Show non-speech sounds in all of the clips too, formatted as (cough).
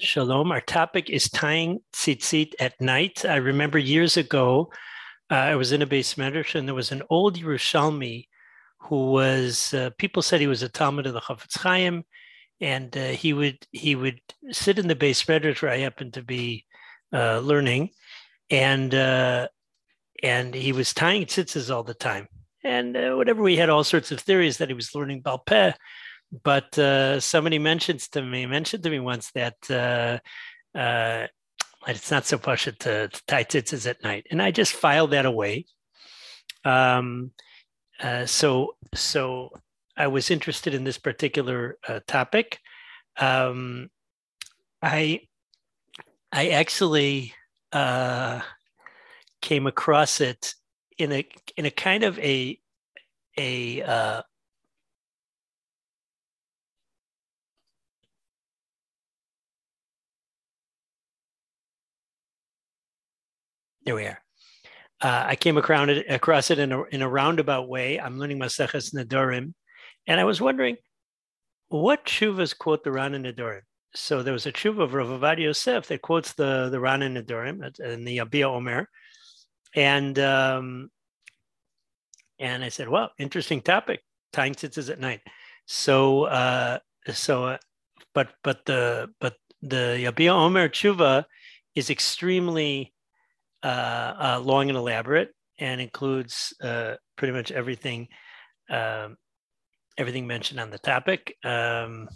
Shalom. Our topic is tying tzitzit at night. I remember years ago, uh, I was in a beis medrash and there was an old Yerushalmi who was, uh, people said he was a talmid of the Chafetz Chaim, and uh, he would he would sit in the beis medrash where I happened to be uh, learning, and uh, and he was tying tzitzis all the time. And uh, whatever we had all sorts of theories that he was learning Balpeh, but uh, somebody mentions to me mentioned to me once that uh, uh, it's not so pushy to, to tie tzitzis at night, and I just filed that away. Um, uh, so so I was interested in this particular uh, topic. Um, I I actually uh, came across it in a in a kind of a a there we are. Uh, I came across it, across it in a, in a roundabout way. I'm learning Maseches Nedarim, and I was wondering what shuvas quote the Ran and Nedarim. So there was a tshuva of Rav Ovadia Yosef that quotes the the Ran and Nedarim and the Yabia Omer, and um, and I said, well, interesting topic. Tying tzitzis at night. So uh, so, uh, but but the but the Yabia Omer tshuva is extremely uh, uh, long and elaborate and includes uh, pretty much everything um, everything mentioned on the topic, um,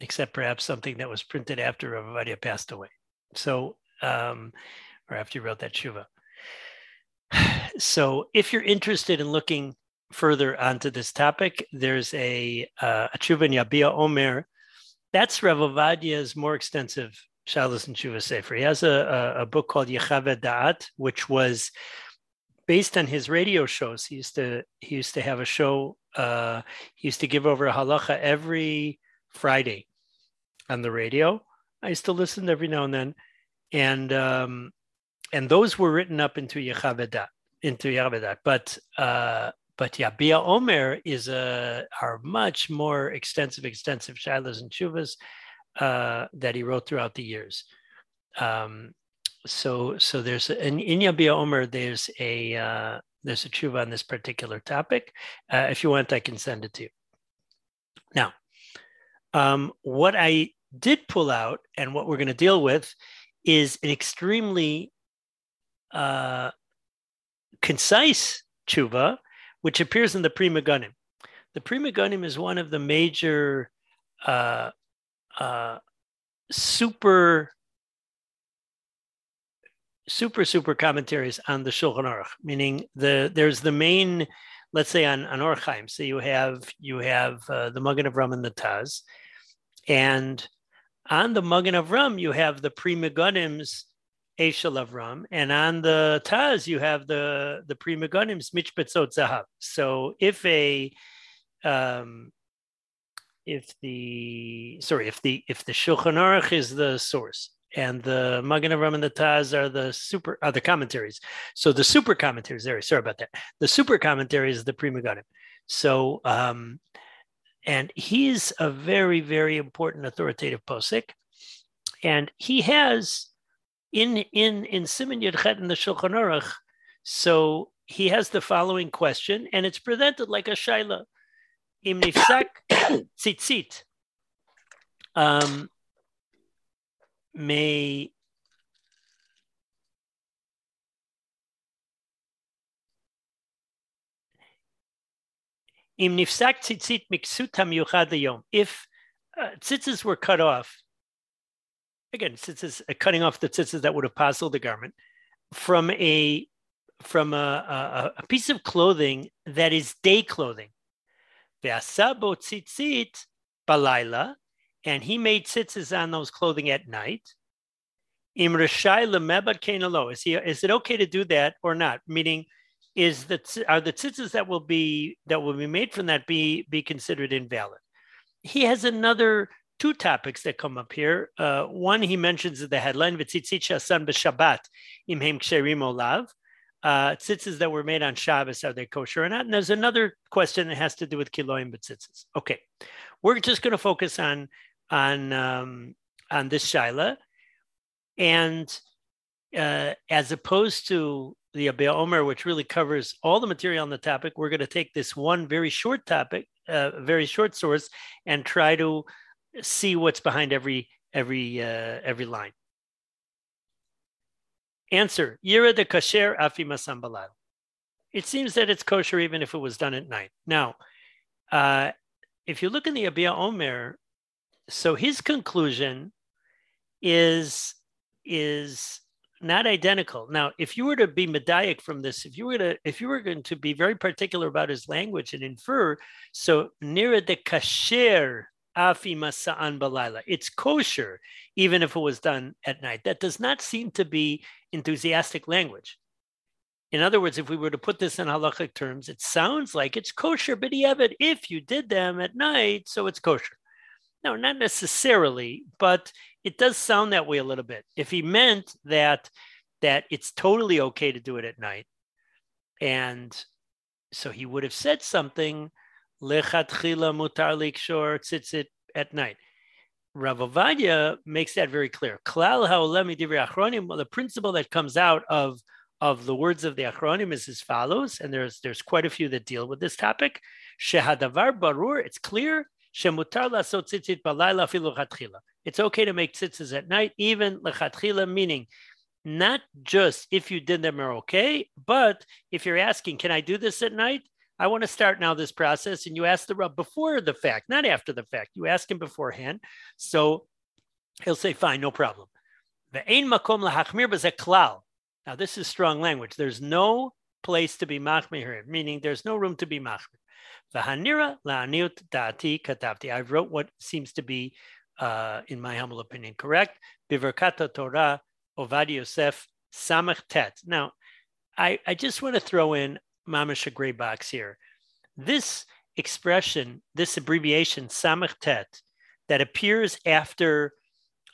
except perhaps something that was printed after Ravadia passed away. So, um, or after he wrote that shuva. (sighs) So, if you're interested in looking further onto this topic, there's a uh, a tshuva in Yabia Omer. That's Rav Ovadia's more extensive Shalos and Shuva Sefer. He has a, a, a book called Yechave Da'at, which was based on his radio shows. He used to he used to have a show. Uh, he used to give over a halacha every Friday on the radio. I used to listen every now and then, and um, and those were written up into Yechave Da'at, into Yechave Da'at. But uh, but yeah, Bia Omer is a are much more extensive, extensive shilas and chuvas uh, that he wrote throughout the years. Um, so so there's in, Yabia Omer there's a uh, there's a tshuva on this particular topic. Uh, if you want, I can send it to you. Now, um, what I did pull out and what we're going to deal with is an extremely uh, concise tshuva, which appears in the Pri Megadim. The Pri Megadim is one of the major uh, uh, super super super commentaries on the Shulchan Aruch, meaning the there's the main, let's say on on Orach Chaim. So you have you have uh, the Magen Avram and the Taz, and on the Magen Avram you have the Pri Megadim's Eshel Avram, and on the Taz you have the the Megadim's Mishbetzot Zahav. So if a um, if the sorry if the if the Shulchan Aruch is the source and the Magen Avram and the Taz are the super are the commentaries. So the super commentaries there. Sorry about that. The super commentary is the Pri Megadim. So um, and he's a very very important authoritative posek, and he has in in in Siman Yudchet in the Shulchan Aruch. So he has the following question, and it's presented like a shaila. Im nifsak tzitzit um, Im nifsak tzitzit. If uh, tzitzis were cut off, again, tzitzis, uh, cutting off the tzitzis that would have puzzled the garment from a from a, a, a, piece of clothing that is day clothing. Ve'asabo tzitzit balayla, and he made tzitzis on those clothing at night. Im reshai kenalo. Is he? Is it okay to do that or not? Meaning, is the are the tzitzis that will be that will be made from that be be considered invalid? He has another two topics that come up here. Uh, one he mentions in the headline v'tzitzit shasan b'shabbat imhem ksherim olav uh, tzitzis that were made on Shabbos, are they kosher or not? And there's another question that has to do with kiloim tzitzis. Okay, we're just going to focus on on um, on this shaila, and uh, as opposed to the Yabia Omer, which really covers all the material on the topic, we're going to take this one very short topic, uh, very short source, and try to see what's behind every every uh, every line. Answer: Yira de kasher afi masambalal. It seems that it's kosher even if it was done at night. Now, uh, if you look in the Yabia Omer, so his conclusion is is not identical. Now, if you were to be medaic from this, if you were to if you were going to be very particular about his language and infer, so nira de kasher afi masa'an balayla, it's kosher even if it was done at night. That does not seem to be enthusiastic language. In other words, if we were to put this in halachic terms, it sounds like it's kosher, but if you did them at night, so it's kosher. No, not necessarily, but it does sound that way a little bit. If he meant that that it's totally okay to do it at night, and so he would have said something lechatchila mutar likshor tzitzit at night. Rav makes that very clear. Klal haolemi achronim. The principle that comes out of of the words of the achronim is as follows, and there's there's quite a few that deal with this topic. Shehadavar barur. It's clear Shemutar lasot tzitzit balayla filu chatchila. It's okay to make tzitzis at night, even lechatchila, meaning not just if you did them are okay, but if you're asking, can I do this at night? I want to start now this process, and you ask the rub before the fact, not after the fact. You ask him beforehand, so he'll say, "Fine, no problem." Now this is strong language. There's no place to be machmir, meaning there's no room to be machmir. V'hanira la'aniut da'ati katavti. I wrote what seems to be, uh, in my humble opinion, correct. Biverkata Torah, Ovadia Yosef, Samach Tet. Now, I, I just want to throw in Mamash a gray box here. This expression, this abbreviation, Samach Tet, that appears after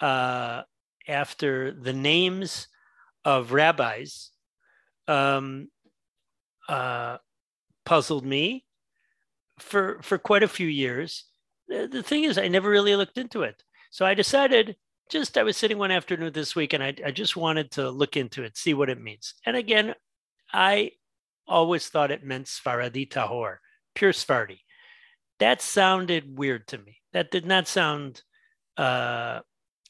uh, after the names of rabbis um, uh, puzzled me for for quite a few years. The, the thing is, I never really looked into it. So I decided just I was sitting one afternoon this week and I, I just wanted to look into it, see what it means. And again, I always thought it meant Sfaradi Tahor, pure Sfardi. That sounded weird to me. That did not sound uh,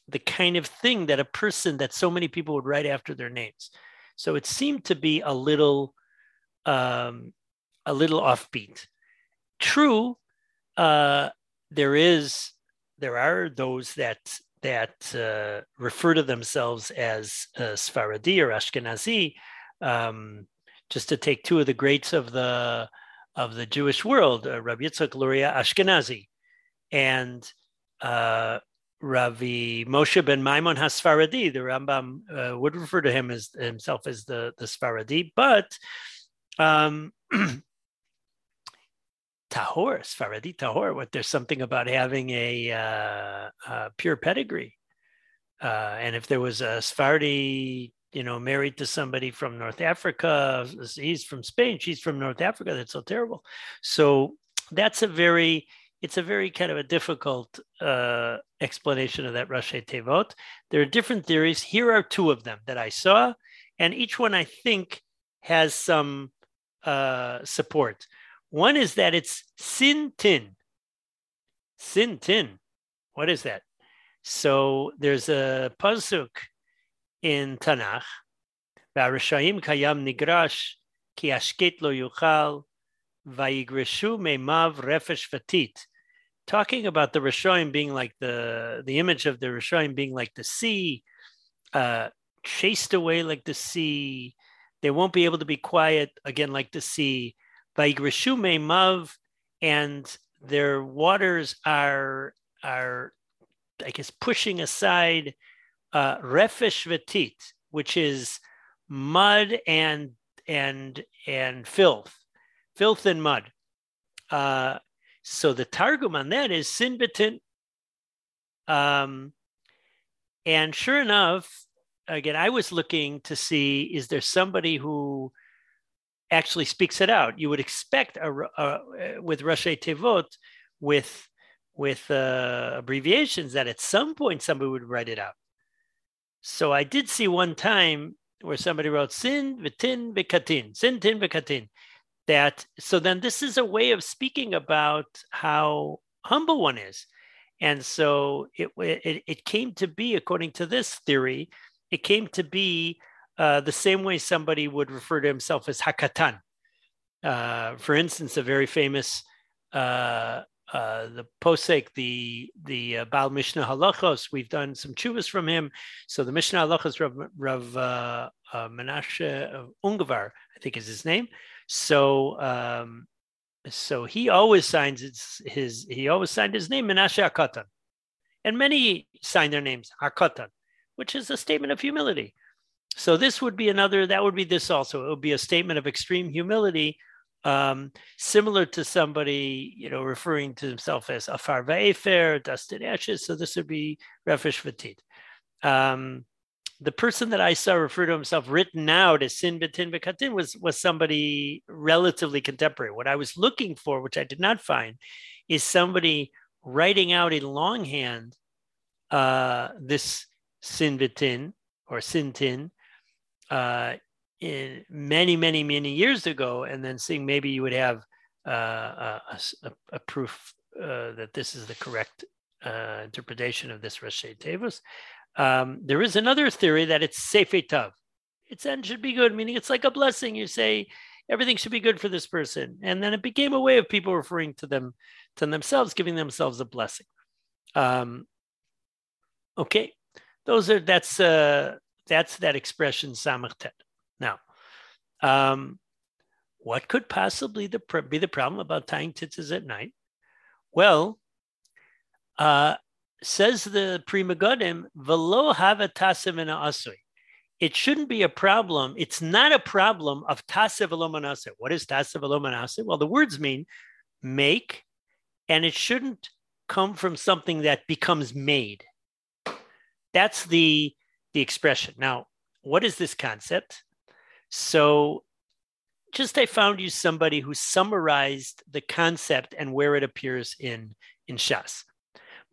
the kind of thing that a person that so many people would write after their names. So it seemed to be a little, um, a little offbeat. True, uh, there is there are those that that uh, refer to themselves as uh, Sfaradi or Ashkenazi. Um, just to take two of the greats of the of the Jewish world, uh, Rabbi Yitzchak Luria Ashkenazi, and uh, Ravi Moshe ben Maimon Hasfaradi. The Rambam uh, would refer to him as himself as the the Sfaradi, but um, (clears throat) tahor, Sfaradi tahor. What there's something about having a, uh, a pure pedigree, uh, and if there was a Sfaradi, you know, married to somebody from North Africa, he's from Spain, she's from North Africa. That's so terrible. So that's a very it's a very kind of a difficult uh, explanation of that Rashei Tevot. There are different theories. Here are two of them that I saw, and each one I think has some uh, support. One is that it's sin tin. Sin tin. What is that? So there's a pasuk in Tanakh. V'arashayim kayam nigrash ki ashket lo yuchal vayigreshu meimav refesh vatit. Talking about the Rishoyim being like the the image of the Rishoyim being like the sea, uh, chased away like the sea. They won't be able to be quiet again like the sea. Vaigreshu Mav, and their waters are are I guess pushing aside uh, refesh vetit, which is mud and and and filth, filth and mud. Uh, so the targum on that is sin betin. Um, and sure enough, again, I was looking to see is there somebody who actually speaks it out. You would expect a, a, with Rashei Tevot, with with uh, abbreviations that at some point somebody would write it out. So I did see one time where somebody wrote sin vitin vikatin, sin tin vikatin. That so then this is a way of speaking about how humble one is. And so it, it, it came to be, according to this theory, it came to be uh, the same way somebody would refer to himself as Hakatan. Uh, for instance, a very famous uh, uh, the posek, the the uh, Baal Mishnah Halachos. We've done some chuvas from him. So the Mishnah Halachos Rav, Rav uh, uh, Menashe of Ungvar, I think is his name. So um, so he always signs his, his he always signed his name Menashe Akatan, and many sign their names Akatan, which is a statement of humility. So this would be another. That would be this also. It would be a statement of extreme humility um, similar to somebody, you know, referring to himself as Afar Va'efer, dust and ashes. So this would be Refish Vatit. Um, the person that I saw refer to himself written out as Sin Batin Bakatin was, was somebody relatively contemporary. What I was looking for, which I did not find, is somebody writing out in longhand uh, this Sin Batin or Sintin uh, in many, many, many years ago, and then seeing maybe you would have uh, a, a, a, proof uh, that this is the correct uh, interpretation of this Rashei Tevus. Um, there is another theory that it's Sefe Tav. Its end should be good, meaning it's like a blessing. You say everything should be good for this person, and then it became a way of people referring to them to themselves, giving themselves a blessing. Um, okay, those are that's uh, that's that expression samachtet. Now, um, what could possibly the, be the problem about tying tzitzis at night? Well, uh, says the Pri Megadim, velo hava tasev asui. It shouldn't be a problem. It's not a problem of tasev alomanase. What is tasev alomanase? Well, the words mean make, and it shouldn't come from something that becomes made. That's the the expression. Now, what is this concept? So just I found you somebody who summarized the concept and where it appears in, in Shas.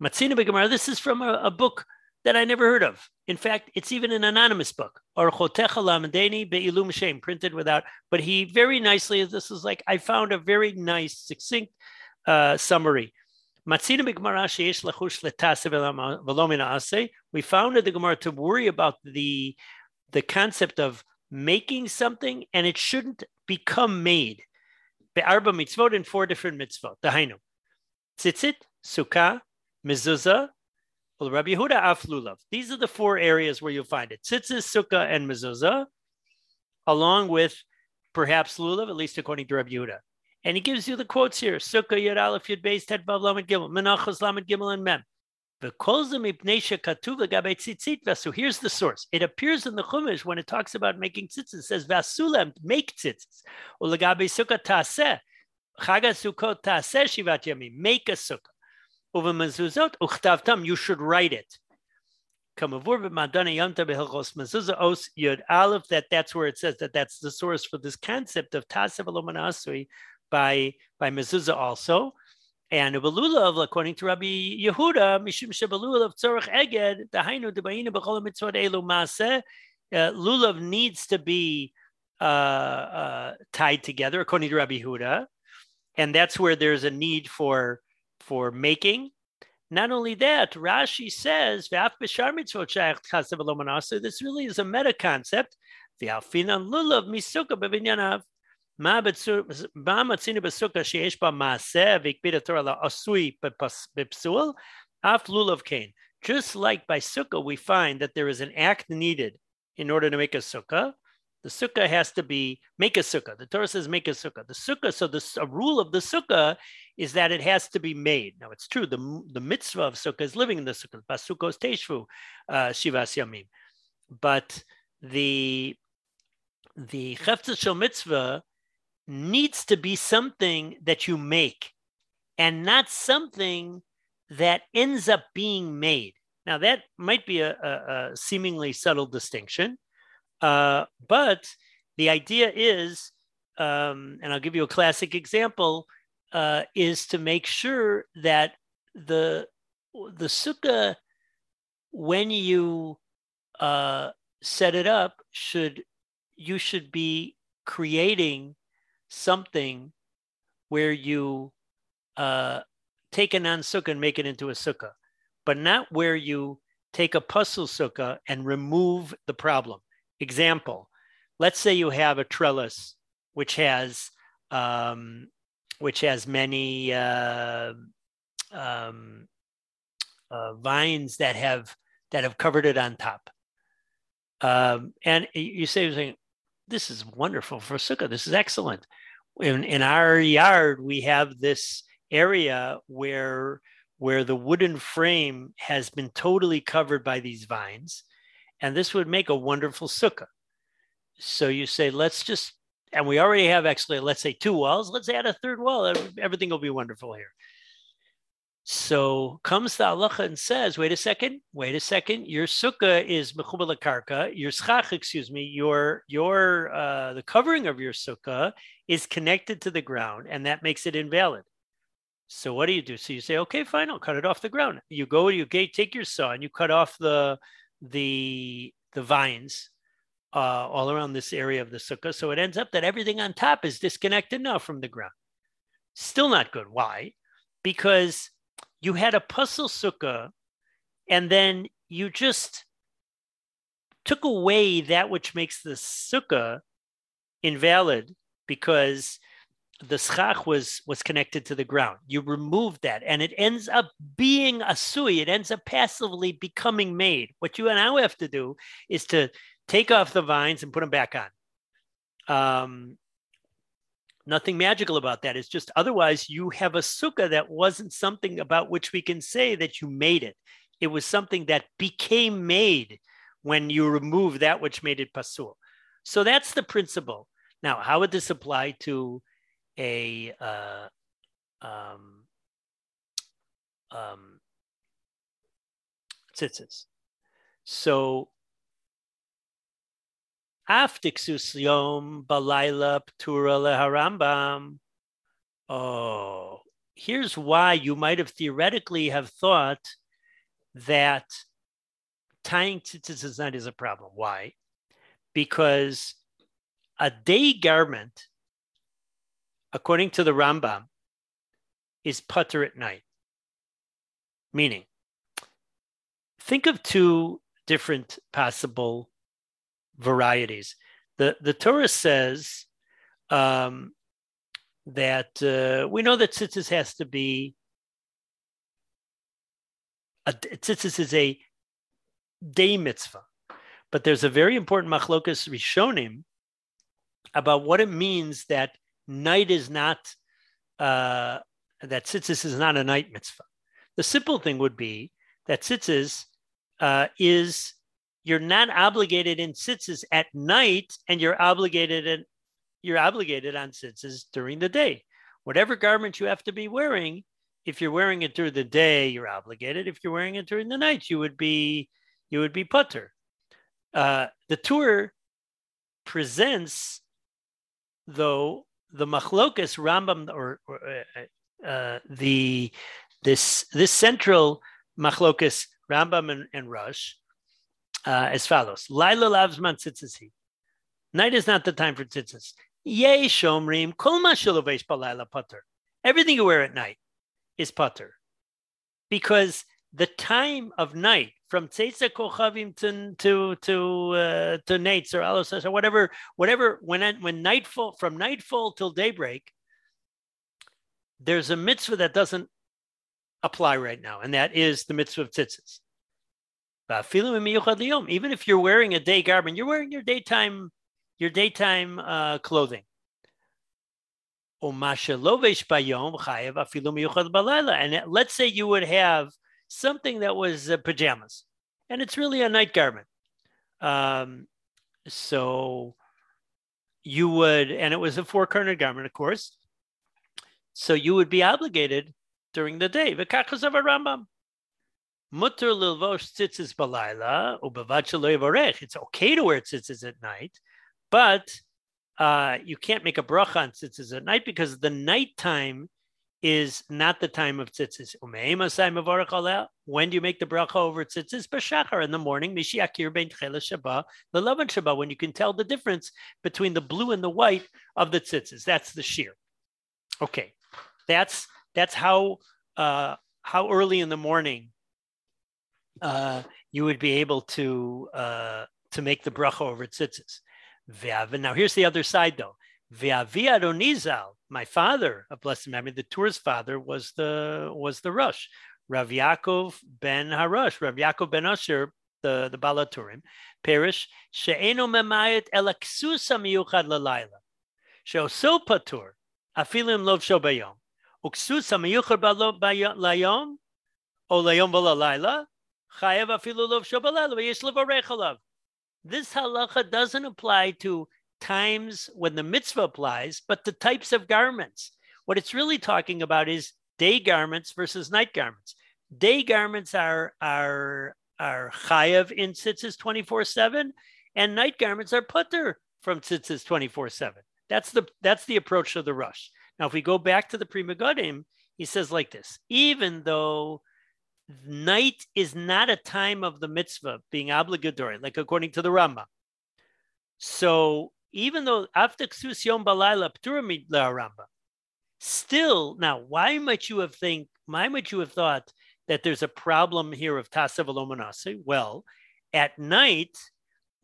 Matzina Begamar, this is from a, a, book that I never heard of. In fact, it's even an anonymous book, or Be'ilum Shem, printed without, but he very nicely, this is like, I found a very nice, succinct uh, summary. We founded the Gemara to worry about the, the concept of making something and it shouldn't become made. Be'arba mitzvot in four different mitzvot. The Dahainu. Tzitzit, Sukkah, Mezuzah, Rabbi Yehuda Af Lulav. These are the four areas where you'll find it. Tzitzit, Sukkah, and Mezuzah, along with perhaps Lulav, at least according to Rabbi Yehuda. And he gives you the quotes here. Sukkah, Yud Aleph, Yud Beis, Tet Vav, Lamed Gimel, Menachos, Lamed Gimel, and Mem. So here's the source. It appears in the Chumash when it talks about making tzitzis. It says Vasulem make tzitzis. Ulagabe sukkah taseh. Chaga sukkot taseh shivat. Make a sukkah. Uva mezuzot uchtavtam. You should write it. That that's where it says that that's the source for this concept of taseh v'lomanasui by by mezuzah also. And Belulav, according to Rabbi Yehuda, Mishum Shebalulav Tzorach Eged, Dahainu Debaina Bechol Mitzvot Elu Maaseh, uh, lulav needs to be uh, uh, tied together, according to Rabbi Yehuda, and that's where there's a need for for making. Not only that, Rashi says, this really is a meta concept. lulav misuka מה מצינו בסוכה שיש בה מעשה והקפיד התורה לעשוי בפסול? אף לולב כן. Just like by sukkah, we find that there is an act needed in order to make a sukkah. The sukkah has to be make a sukkah. The Torah says make a sukkah. The sukkah, so the a rule of the sukkah is that it has to be made. Now it's true. The, the mitzvah of sukkah is living in the sukkah. Basukos teshvu uh, shivas yamim. But the the chefetz mitzvah needs to be something that you make and not something that ends up being made. Now, that might be a, a, a seemingly subtle distinction, uh, but the idea is, um, and I'll give you a classic example, uh, is to make sure that the the sukkah when you uh, set it up should you should be creating something where you uh, take a non sukkah and make it into a sukkah, but not where you take a pasul sukkah and remove the problem. Example: Let's say you have a trellis which has um, which has many uh, um, uh, vines that have that have covered it on top. Um, and you say, "This is wonderful for sukkah. This is excellent." In, in our yard, we have this area where where the wooden frame has been totally covered by these vines, and this would make a wonderful sukkah. So you say, let's just, and we already have actually, let's say two walls. Let's add a third wall. Everything will be wonderful here. So comes the halacha and says, wait a second, wait a second. Your sukkah is mechubal karka. Your schach, excuse me, your your uh, the covering of your sukkah is connected to the ground, and that makes it invalid. So what do you do? So you say, okay, fine, I'll cut it off the ground. You go, you take your saw and you cut off the the the vines uh, all around this area of the sukkah. So it ends up that everything on top is disconnected now from the ground. Still not good. Why? Because you had a pasul sukkah and then you just took away that which makes the sukkah invalid because the schach was was connected to the ground. You removed that, and it ends up being a sui. It ends up passively becoming made. What you now have to do is to take off the vines and put them back on. Um, Nothing magical about that. It's just otherwise you have a sukkah that wasn't something about which we can say that you made it. It was something that became made when you remove that which made it pasul. So that's the principle. Now, how would this apply to a uh, um, um, tzitzis? So Aftiksus yom balayla ptura leharambam. Oh, here's why you might have theoretically have thought that tying tzitzis not is a problem. Why? Because a day garment, according to the Rambam, is putter at night. Meaning, think of two different possible varieties. The, the Torah says um, that uh, we know that tzitzis has to be, a, tzitzis is a day mitzvah, but there's a very important machlokas rishonim about what it means that night is not, uh, that tzitzis is not a night mitzvah. The simple thing would be that tzitzis uh, is you're not obligated in tzitzis at night, and you're obligated in, you're obligated on tzitzis during the day. Whatever garment you have to be wearing, if you're wearing it during the day, you're obligated. If you're wearing it during the night, you would be you would be putter. Uh, the Tur presents, though, the machlokas Rambam or, or uh, uh, the this this central machlokas Rambam and, and Rosh uh, as follows: Laila lavzman tzitzisi. Night is not the time for tzitzis. Yay shomrim kol mashilovesh balayla putter. Everything you wear at night is putter, because the time of night from tzeitza kochavim to to to uh, to nates or alosas or whatever whatever when when nightfall from nightfall till daybreak, there's a mitzvah that doesn't apply right now, and that is the mitzvah of tzitzis. Even if you're wearing a day garment, you're wearing your daytime your daytime uh, clothing. And let's say you would have something that was uh, pajamas, and it's really a night garment. Um, so you would, and it was a four cornered garment, of course. So you would be obligated during the day. Mutter lilvosh tzitzis balayla ubavad It's okay to wear tzitzis at night, but uh, you can't make a bracha on tzitzis at night because the nighttime is not the time of tzitzis. When do you make the bracha over tzitzis? B'shachar in the morning. Mishiakir bein shaba shaba when you can tell the difference between the blue and the white of the tzitzis. That's the shear. Okay, that's that's how uh, how early in the morning uh, you would be able to uh, to make the bracha over tzitzis. Now here's the other side though. My father, a blessed memory, the Tur's father was the was the Rosh, Rav Yaakov ben HaRosh, Rav Yaakov ben Asher, the the Balaturim, Perish. She'eno memayet elaksusa miyuchad lalayla, she'oso patur afilim lov shobayom, uksusa miyuchad layom o layom v'lalayla This halacha doesn't apply to times when the mitzvah applies, but the types of garments. What it's really talking about is day garments versus night garments. Day garments are are are chayav in tzitzis 24-7, and night garments are putter from tzitzis 24-7. That's the that's the approach of the Rosh. Now, if we go back to the Pri Megadim, he says like this: even though night is not a time of the mitzvah being obligatory, like according to the Rambam. So even though after ksus yom balayla pturamid Rambam, still now, why might you have think? Why might you have thought that there's a problem here of tasav Well, at night,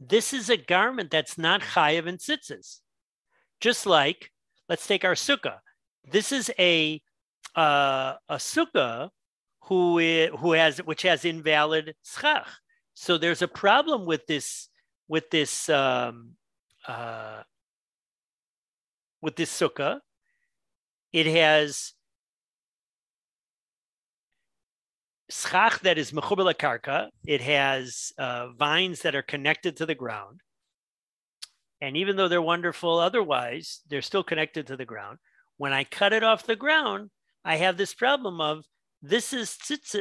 this is a garment that's not chayav and tzitzis. Just like, let's take our sukkah. This is a uh, a sukkah who is, who has which has invalid schach. So there's a problem with this with this um, uh, with this sukkah. It has schach that is mechubel karka. It has uh, vines that are connected to the ground. And even though they're wonderful otherwise, they're still connected to the ground. When I cut it off the ground, I have this problem of this is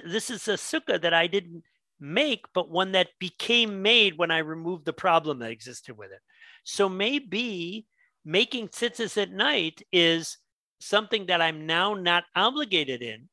this is a sukkah that I didn't make, but one that became made when I removed the problem that existed with it. So maybe making tzitzis at night is something that I'm now not obligated in.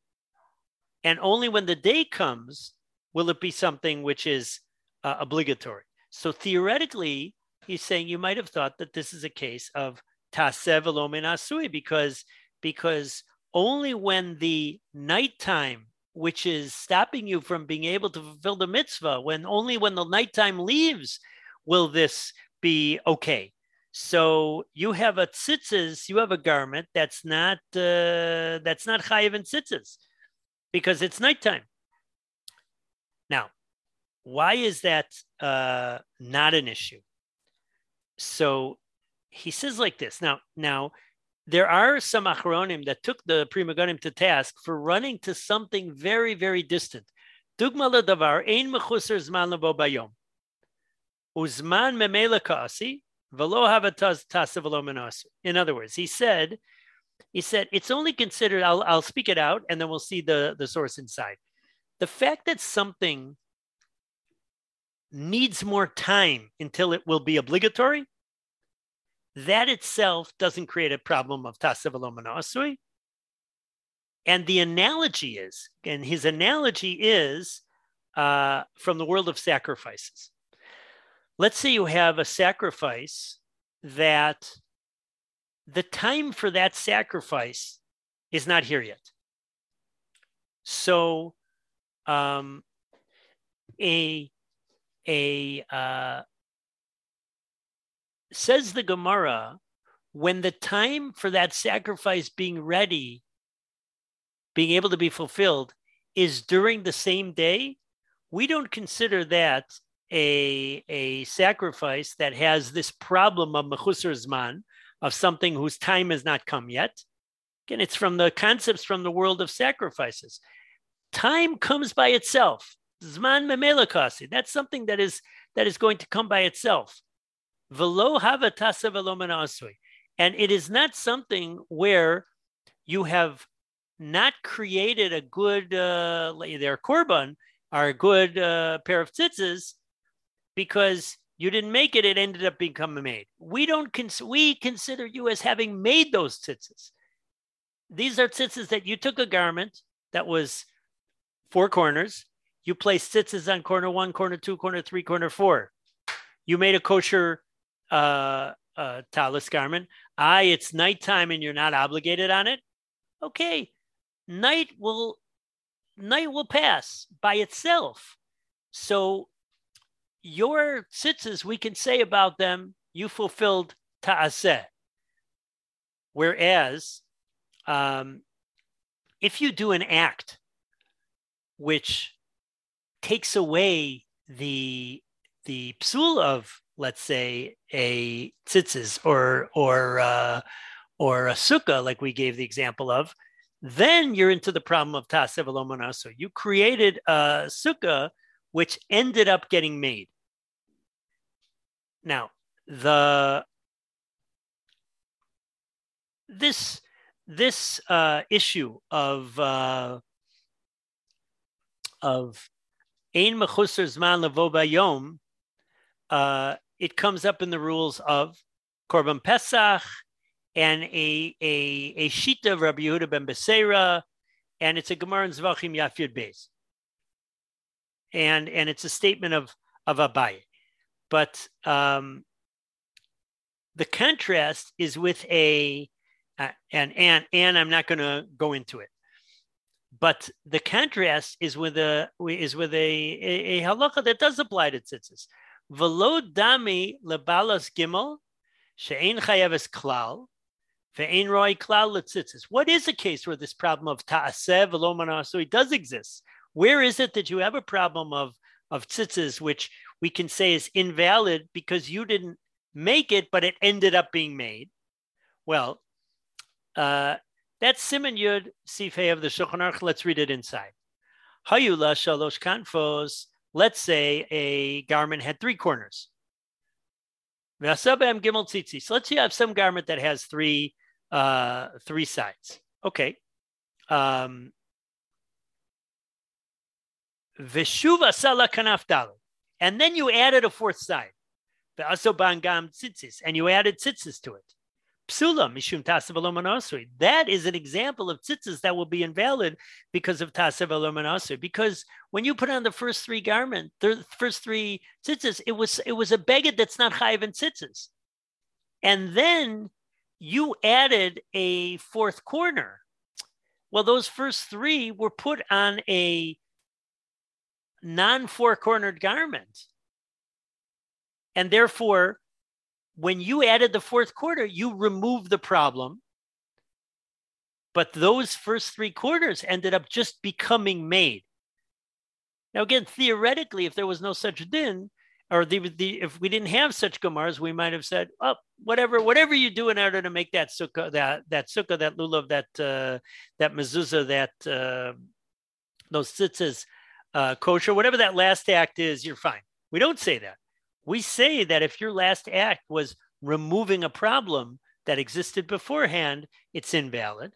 And only when the day comes will it be something which is uh, obligatory. So theoretically, he's saying you might have thought that this is a case of tasev asui because because only when the nighttime, which is stopping you from being able to fulfill the mitzvah, when only when the nighttime leaves will this be okay. So you have a tzitzis, you have a garment that's not uh, that's not chayiv and tzitzis because it's nighttime. Now, why is that uh, not an issue? So he says like this. Now, now there are some achronim that took the Pri Megadim to task for running to something very, very distant. Dugma davar ein mechusar zman lebo bayom. Uzman memela kasi velo havataz tasa In other words, he said, he said it's only considered. I'll I'll speak it out, and then we'll see the the source inside. The fact that something needs more time until it will be obligatory that itself doesn't create a problem of tasav And the analogy is, and his analogy is uh, from the world of sacrifices. Let's say you have a sacrifice that the time for that sacrifice is not here yet. So, um, a a uh, says the Gemara, when the time for that sacrifice being ready, being able to be fulfilled, is during the same day, we don't consider that a, a sacrifice that has this problem of mechusar zman, of something whose time has not come yet. Again, it's from the concepts from the world of sacrifices. Time comes by itself. Zman memelakasi. That's something that is that is going to come by itself. Velo havatasa velo. And it is not something where you have not created a good, uh, their korban, or a good uh, pair of tzitzis, because you didn't make it, it ended up becoming made. We don't cons- we consider you as having made those tzitzis. these are tzitzis that you took a garment that was four corners. You placed tzitzis on corner one, corner two, corner three, corner four. You made a kosher uh, uh, talis garment. I, it's nighttime and you're not obligated on it. Okay, night will night will pass by itself. So your tzitzis, we can say about them, you fulfilled ta'aseh. Whereas, um, if you do an act which takes away the the psul of, let's say, a tzitzis or or uh, or a sukkah, like we gave the example of, then you're into the problem of ta'aseh So you created a sukkah which ended up getting made. Now, the this this uh, issue of uh, of ein mechusar zman levo bayom, uh, it comes up in the rules of korban pesach and a a a shita of Rabbi Yehuda ben Beseira, and it's a Gemara in Zvachim Yafyud Beis, and and it's a statement of of Abaye, but um, the contrast is with a uh, and and and I'm not going to go into it, but the contrast is with a is with a a, a halacha that does apply to tzitzis. Velo dami lebalas gimel she'ein chayeves klal ve'ein roi klal letzitzis. What is a case where this problem of ta'aseh velo manasui does exist? Where is it that you have a problem of of tzitzis which we can say is invalid because you didn't make it, but it ended up being made. Well, uh, that's Siman Yud Sifei of the Shulchan Aruch. Let's read it inside. Hayula shalosh kanfos. Let's say a garment had three corners. So let's say you have some garment that has three uh, three sides. Okay. Um, And then you added a fourth side and you added tzitzis to it. Psula mishum tasav That is an example of tzitzis that will be invalid because of tasav Because when you put on the first three garment, the first three tzitzis, it was it was a beged that's not chayiv in tzitzis, and then you added a fourth corner. Well, those first three were put on a non four cornered garment. And therefore, when you added the fourth quarter, you removed the problem. But those first three quarters ended up just becoming made. Now, again, theoretically, if there was no such din, or the, the, if we didn't have such gemars, we might have said, "Oh, whatever, whatever you do in order to make that sukkah, that that sukkah, that lulav, that uh, that mezuzah, that uh, those tzitzis, uh, kosher, whatever that last act is, you're fine." We don't say that we say that if your last act was removing a problem that existed beforehand, it's invalid.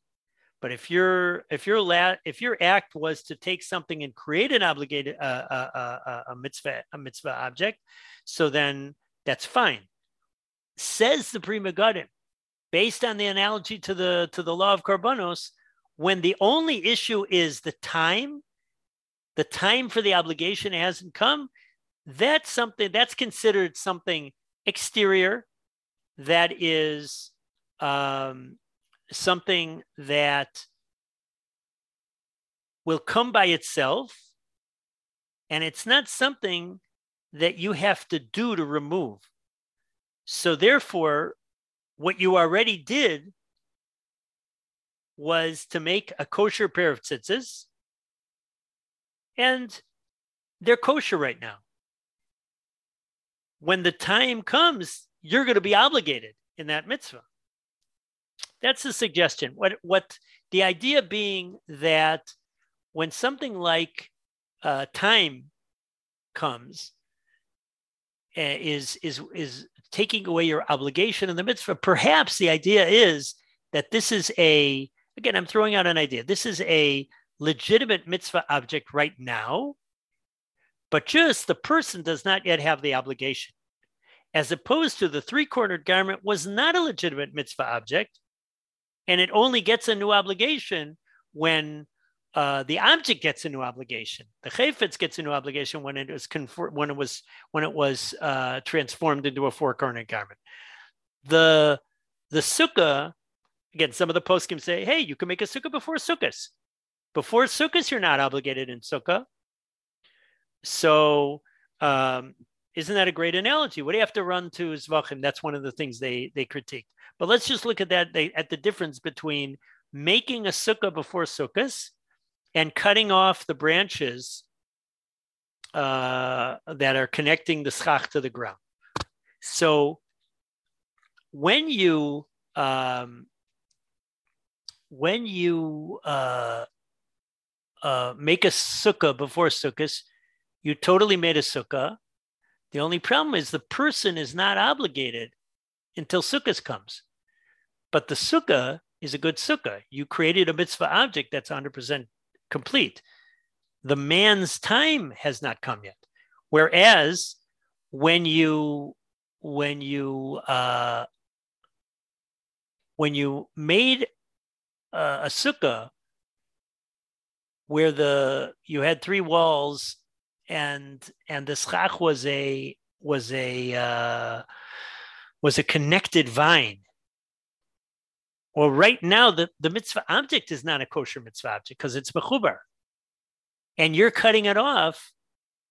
But if your if your la- if your act was to take something and create an obligated uh, uh, uh, uh, a mitzvah a mitzvah object, so then that's fine. Says the Pri Megadim, based on the analogy to the to the law of korbanos, when the only issue is the time, the time for the obligation hasn't come, that's something that's considered something exterior that is um, something that will come by itself and it's not something that you have to do to remove. So therefore what you already did was to make a kosher pair of tzitzis and they're kosher right now when the time comes, you're going to be obligated in that mitzvah. That's the suggestion. What what the idea being that when something like uh, time comes, uh, is is is taking away your obligation in the mitzvah. Perhaps the idea is that this is a again. I'm throwing out an idea. This is a legitimate mitzvah object right now, but just the person does not yet have the obligation. As opposed to the three cornered garment was not a legitimate mitzvah object. and it only gets a new obligation when uh, the object gets a new obligation. The chayfetz gets a new obligation when it was when it was when it was uh, transformed into a four cornered garment. The the sukkah again. Some of the poskim say, "Hey, you can make a sukkah before sukkahs. Before sukkahs, you're not obligated in sukkah." So, um, isn't that a great analogy? What do you have to run to zvachim? That's one of the things they they critique. But let's just look at that they, at the difference between making a sukkah before sukkahs and cutting off the branches uh, that are connecting the schach to the ground. So when you um, when you uh, uh, make a sukkah before sukkahs, you totally made a sukkah. The only problem is the person is not obligated until sukkahs comes. But the sukkah is a good sukkah. You created a mitzvah object that's 100% complete. The man's time has not come yet. Whereas when you when you uh, when you made uh, a sukkah where the you had three walls and and the schach was a was a uh, was a connected vine well, right now, the, the mitzvah object is not a kosher mitzvah object because it's mechubar. And you're cutting it off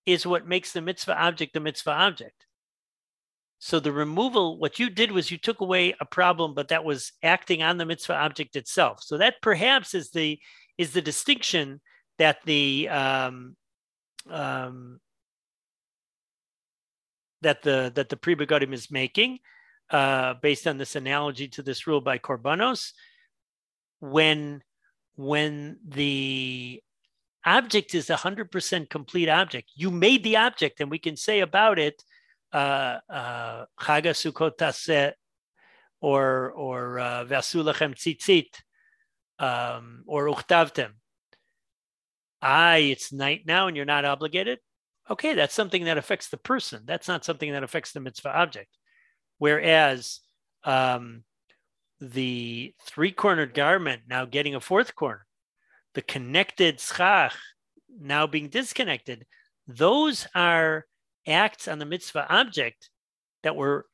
is what makes the mitzvah object the mitzvah object. So the removal, what you did was you took away a problem, but that was acting on the mitzvah object itself. So that perhaps is the is the distinction that the um, um, that the that the Pri Megadim is making uh, based on this analogy to this rule by Korbanos, when when the object is a 100% complete object, you made the object, and we can say about it, uh, uh, Chaga or or uh, Vasulachem Tzitzit, um, or Uchtavtem. Ah, it's night now, and you're not obligated. Okay, that's something that affects the person. That's not something that affects the mitzvah object. Whereas um, the three cornered garment now getting a fourth corner, the connected schach now being disconnected, those are acts on the mitzvah object that were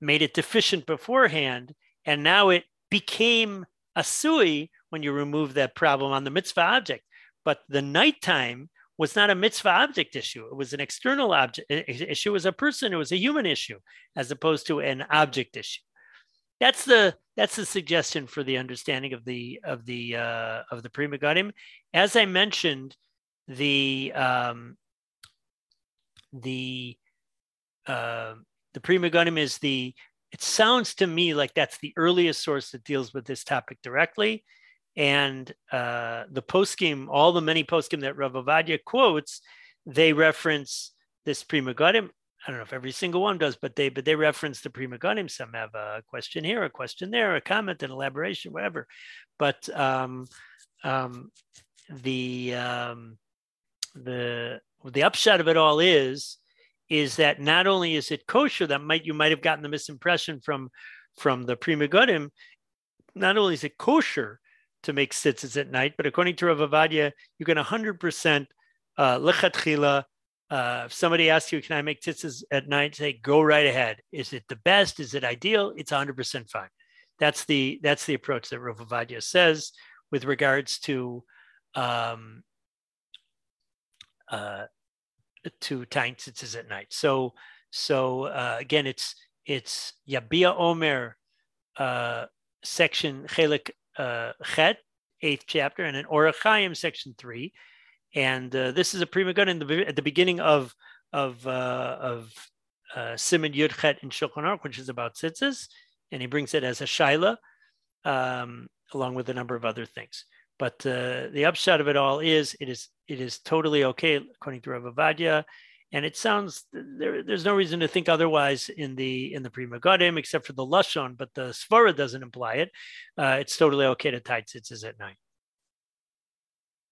made it deficient beforehand. And now it became a sui when you remove that problem on the mitzvah object. But the nighttime was not a mitzvah object issue. It was an external object issue. It was a person. It was a human issue, as opposed to an object issue. That's the that's the suggestion for the understanding of the of the uh, of the Pri Megadim. As I mentioned, the um, the uh, the Pri Megadim is the. It sounds to me like that's the earliest source that deals with this topic directly. And uh, the poskim, all the many poskim that Rav Ovadia quotes, they reference this Pri Megadim. I don't know if every single one does, but they but they reference the Pri Megadim. Some have a question here, a question there, a comment, an elaboration, whatever. But um, um, the um, the the upshot of it all is is that not only is it kosher, that might you might have gotten the misimpression from from the Pri Megadim, not only is it kosher, to make tzitzis at night. But according to Rav Ovadia, you can 100% uh, lechatchila. Uh, if somebody asks you, can I make tzitzis at night? Say, go right ahead. Is it the best? Is it ideal? It's 100% fine. That's the that's the approach that Rav Ovadia says with regards to um, uh, to tying tzitzis at night. So so uh, again, it's it's Yabia Omer uh, section chelik uh, Chet, eighth chapter, and in Orach Chaim, section three. And uh, this is a Pri Megadim the, at the beginning of of uh, of uh, Siman Yud Chet in Shulchan Aruch, which is about tzitzis, and he brings it as a shaila, um, along with a number of other things. But uh, the upshot of it all is it is it is totally okay according to Rav Ovadia and it sounds there, there's no reason to think otherwise in the in the Pri Megadim except for the lashon, but the svara doesn't imply it. Uh, it's totally okay to tie tzitzis at night.